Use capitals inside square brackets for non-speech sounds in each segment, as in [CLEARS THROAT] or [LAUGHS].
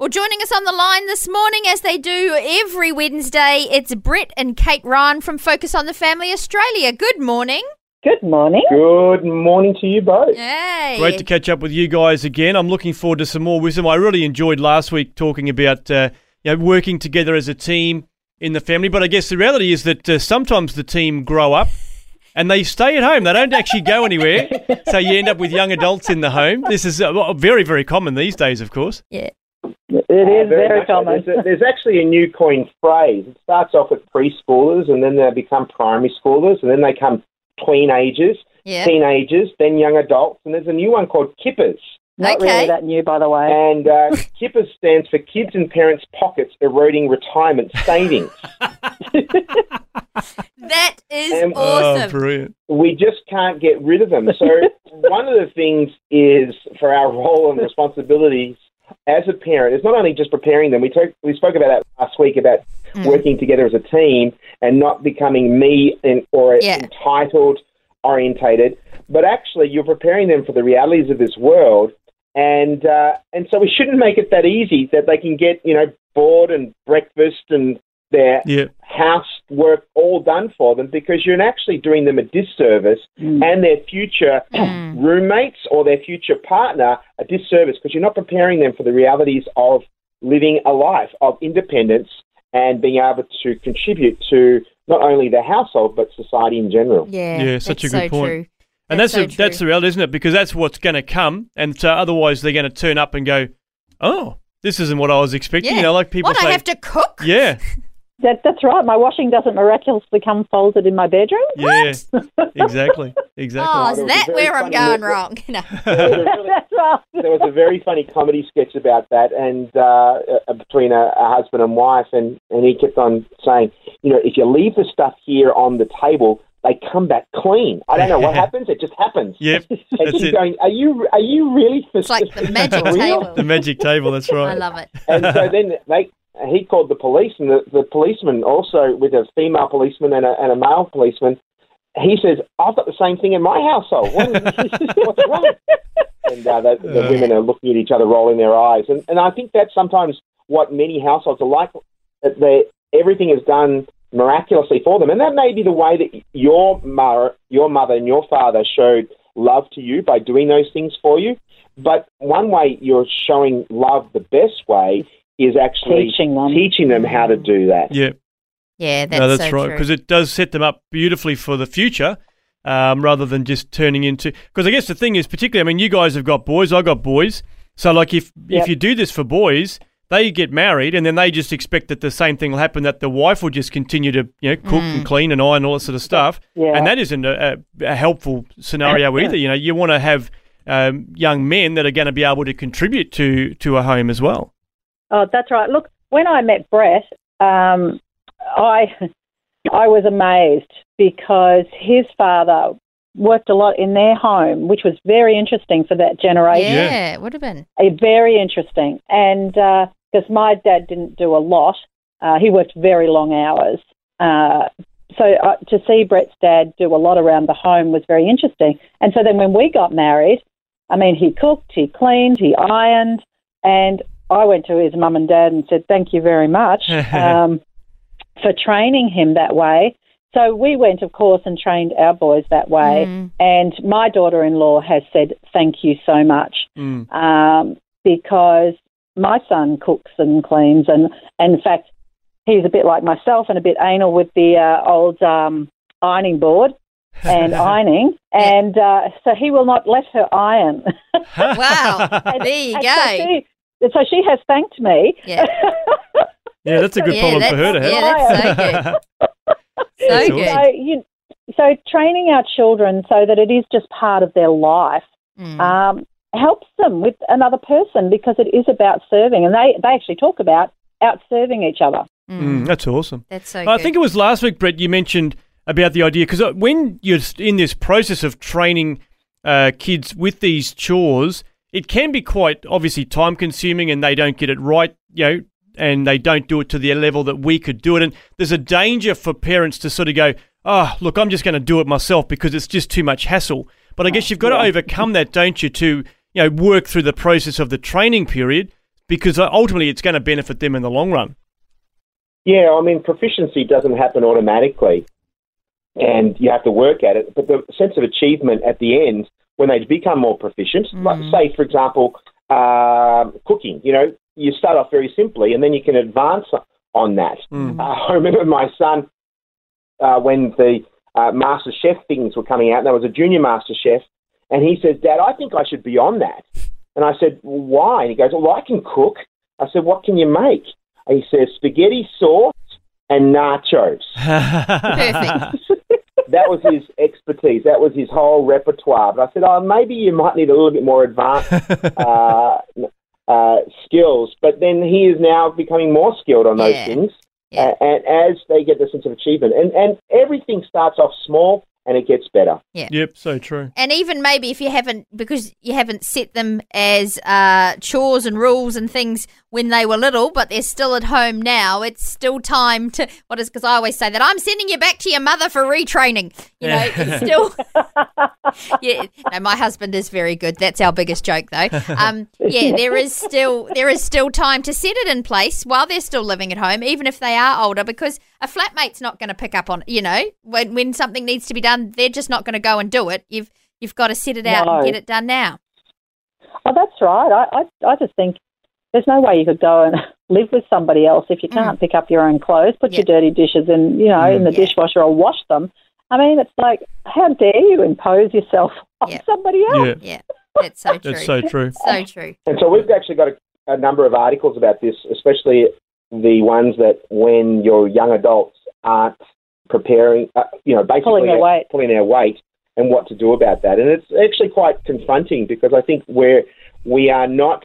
Well, joining us on the line this morning, as they do every Wednesday, it's Brett and Kate Ryan from Focus on the Family Australia. Good morning. Good morning. Good morning to you both. Hey. Great to catch up with you guys again. I'm looking forward to some more wisdom. I really enjoyed last week talking about uh, you know, working together as a team in the family. But I guess the reality is that uh, sometimes the team grow up and they stay at home. They don't actually go anywhere. [LAUGHS] so you end up with young adults in the home. This is uh, very, very common these days, of course. Yeah. It is very, very common. There's, a, there's, actually a new coin phrase. It starts off with preschoolers, and then they become primary schoolers, and then they come teenagers, yeah. teenagers, then young adults, and there's a new one called kippers. Not okay. really that new, by the way. And uh, [LAUGHS] kippers stands for Kids and Parents' Pockets Eroding Retirement Savings. [LAUGHS] [LAUGHS] that is And- Oh, awesome. brilliant. we just can't get rid of them. So one of the things is for our role and responsibilities as a parent it's not only just preparing them. We talk, we spoke about that last week about Mm. working together as a team and not becoming me and, or Yeah. entitled orientated, but actually you're preparing them for the realities of this world. And uh, and so we shouldn't make it that easy that they can get you know board and breakfast and their Yeah. housework all done for them because you're actually doing them a disservice mm. and their future [CLEARS THROAT] roommates or their future partner a disservice because you're not preparing them for the realities of living a life of independence and being able to contribute to not only the household but society in general. Yeah, Yeah, such a good so point. True. And That's that's so the, that's the reality, isn't it? Because that's what's going to come, and so otherwise they're going to turn up and go, "Oh, this isn't what I was expecting." Yeah. You know, like people what, say, I have to cook? "Yeah, [LAUGHS] That, that's right. My washing doesn't miraculously come folded in my bedroom. yeah, [LAUGHS] exactly, exactly." Oh, is There was a that where I'm going little- wrong? [LAUGHS] No. [LAUGHS] There was a really- that's right. there was a very funny comedy sketch about that, and uh, uh, between a, a husband and wife, and, and he kept on saying, you know, if you leave the stuff here on the table, they come back clean. I don't know what happens; it just happens. Yep, And that's she's it. going, are you are you really? It's like the magic table. The magic table. That's right. I love it. And so then they. He called the police, and the, the policeman also, with a female policeman and a, and a male policeman, he says, "I've got the same thing in my household. What is, [LAUGHS] what's wrong?" And uh, the, the women are looking at each other, rolling their eyes. And, and I think that's sometimes what many households are like. That they everything is done miraculously for them, and that may be the way that your mother, your mother, and your father showed love to you by doing those things for you. But one way you're showing love the best way is actually Teaching them. teaching them how to do that. Yeah, Yeah, that's, no, that's so right. Because it does set them up beautifully for the future, um, rather than just turning into. Because I guess the thing is, particularly, I mean, you guys have got boys. I got boys. So, like, if if you do this for boys, they get married, and then they just expect that the same thing will happen. That the wife will just continue to, you know, cook and clean and iron all that sort of stuff. Yeah. And that isn't a, a, a helpful scenario [LAUGHS] either. You know, you want to have um, young men that are going to be able to contribute to to a home as well. Oh, that's right. Look, when I met Brett, um, I [LAUGHS] I was amazed because his father worked a lot in their home, which was very interesting for that generation. yeah, Yeah. it would have been. Uh, very interesting. And because my dad didn't do a lot, uh, he worked very long hours. Uh, so uh, to see Brett's dad do a lot around the home was very interesting. And so then when we got married, I mean, he cooked, he cleaned, he ironed, and I went to his mum and dad and said, "Thank you very much [LAUGHS] um, for training him that way." So we went, of course, and trained our boys that way. Mm. And my daughter-in-law has said, "Thank you so much." Mm. um, because my son cooks and cleans, and, and in fact, he's a bit like myself and a bit anal with the uh, old um, ironing board and [LAUGHS] ironing, and uh, so he will not let her iron. Wow. [LAUGHS] And- There you go. So she, so she has thanked me. Yeah. [LAUGHS] Yeah, that's a good Yeah, problem for her to have. yeah, that's so good. [LAUGHS] So good. So you, so training our children so that it is just part of their life Mm. Um, helps them with another person because it is about serving. And they, they actually talk about out serving each other. Mm, that's awesome. That's so I good. think it was last week, Brett, you mentioned about the idea because when you're in this process of training uh, kids with these chores, it can be quite obviously time consuming and they don't get it right, you know, and they don't do it to the level that we could do it. And there's a danger for parents to sort of go, oh, look, I'm just going to do it myself because it's just too much hassle. But I guess you've got to overcome that, don't you, to you know work through the process of the training period because uh, ultimately it's going to benefit them in the long run. Yeah, I mean, proficiency doesn't happen automatically, and you have to work at it. But the sense of achievement at the end, when they become more proficient, like say, for example, um cooking, you know, you start off very simply, and then you can advance on that. Uh, [LAUGHS] I remember my son uh, when the uh, Master Chef things were coming out, and there was a junior Master Chef, and he says, Dad, I think I should be on that. And I said, Why? And he goes, Well, I can cook. I said, What can you make? And he says, Spaghetti sauce and nachos. [LAUGHS] Perfect. [LAUGHS] That was his expertise. That was his whole repertoire. But I said, Oh, maybe you might need a little bit more advanced [LAUGHS] uh, uh, skills. But then he is now becoming more skilled on those Yeah. things. Yeah. Uh, and as they get the sense of achievement, and, and everything starts off small and it gets better. Yeah. Yep, so true. and even maybe if you haven't because you haven't set them as uh, chores and rules and things when they were little but they're still at home now it's still time to what is because i always say that i'm sending you back to your mother for retraining you know it's still [LAUGHS] yeah no my husband is very good that's our biggest joke though um, yeah there is still there is still time to set it in place while they're still living at home even if they are older because a flatmate's not going to pick up on you know when when something needs to be done they're just not going to go and do it you've you've got to sit it out No. and get it done now Oh, that's right. I, I, I just think there's no way you could go and [LAUGHS] live with somebody else if you mm. can't pick up your own clothes, put Yeah. your dirty dishes in, you know, in mm, the Yeah. dishwasher or wash them. I mean, it's like, how dare you impose yourself [LAUGHS] on Yeah. somebody else? Yeah, yeah that's so true that's so true. so true And so we've actually got a, a number of articles about this, especially the ones that when your young adults aren't preparing, uh, you know, basically Pulling their weight. pulling their weight, and what to do about that. And it's actually quite confronting because I think we're we are not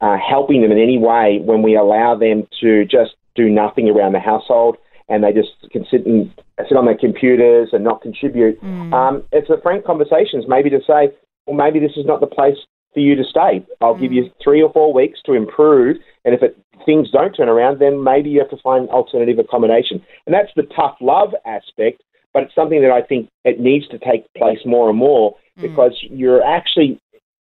uh, helping them in any way when we allow them to just do nothing around the household and they just can sit and sit on their computers and not contribute. Um, it's a frank conversations, maybe to say, well, maybe this is not the place for you to stay. I'll give you three or four weeks to improve, and if it, things don't turn around, then maybe you have to find alternative accommodation. And that's the tough love aspect, but it's something that I think it needs to take place more and more because you're actually,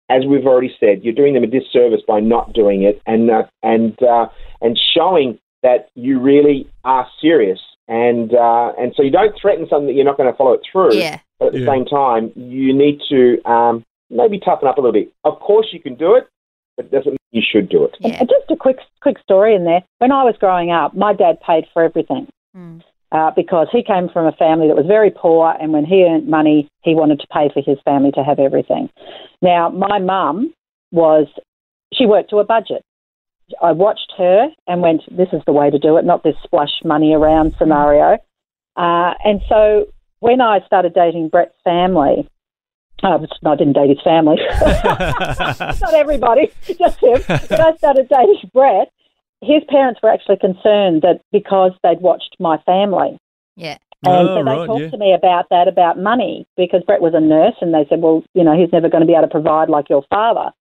as we've already said, you're doing them a disservice by not doing it and uh, and uh, and showing that you really are serious. And uh, and so you don't threaten something that you're not going to follow it through. Yeah. But at the Yeah. same time, you need to um, maybe toughen up a little bit. Of course, you can do it, but it doesn't mean you should do it. yeah And just a quick quick story in there. When I was growing up, my dad paid for everything Mm. uh, because he came from a family that was very poor, and when he earned money, he wanted to pay for his family to have everything. Now, my mum was she worked to a budget. I watched her and went, "This is the way to do it, not this splash money around scenario." Uh, and so when I started dating Brett's family, uh, no, I didn't date his family. [LAUGHS] [LAUGHS] not everybody, [LAUGHS] just him. When I started dating Brett, his parents were actually concerned that because they'd watched my family. yeah And Oh, so they right, talked yeah. to me about that, about money, because Brett was a nurse, and they said, well, you know, he's never going to be able to provide like your father.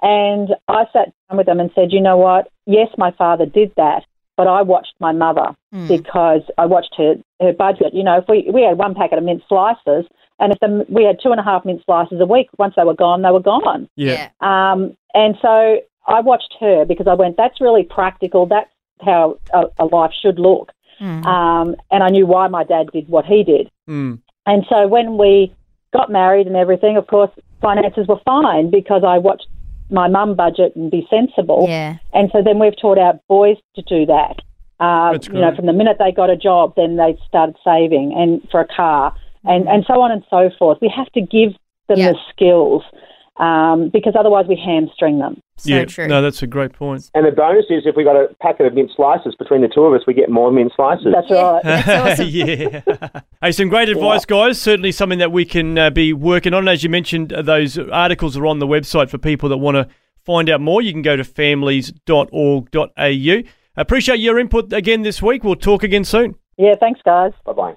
And I sat down with them and said, you know what? Yes, my father did that, but I watched my mother Mm. because I watched her her budget. You know, if we we had one packet of mint slices, and if the, we had two and a half mint slices a week, once they were gone, they were gone. Yeah. Um, and so I watched her because I went, that's really practical. That's how a, a life should look. Mm. Um, and I knew why my dad did what he did. Mm. And so when we got married and everything, of course, finances were fine because I watched my mum budget and be sensible. yeah And so then we've taught our boys to do that. Uh, you know, from the minute they got a job, then they started saving and for a car and, and so on and so forth. We have to give them Yeah. the skills um, because otherwise we hamstring them. So yeah, true. no, that's a great point. And the bonus is if we got a packet of mint slices between the two of us, we get more mint slices. That's right. That's [LAUGHS] awesome. yeah. hey, some great advice, guys. Certainly something that we can uh, be working on. As you mentioned, uh, those articles are on the website for people that want to find out more. You can go to families.org.au. Appreciate your input again this week. We'll talk again soon. yeah, thanks, guys. Bye bye.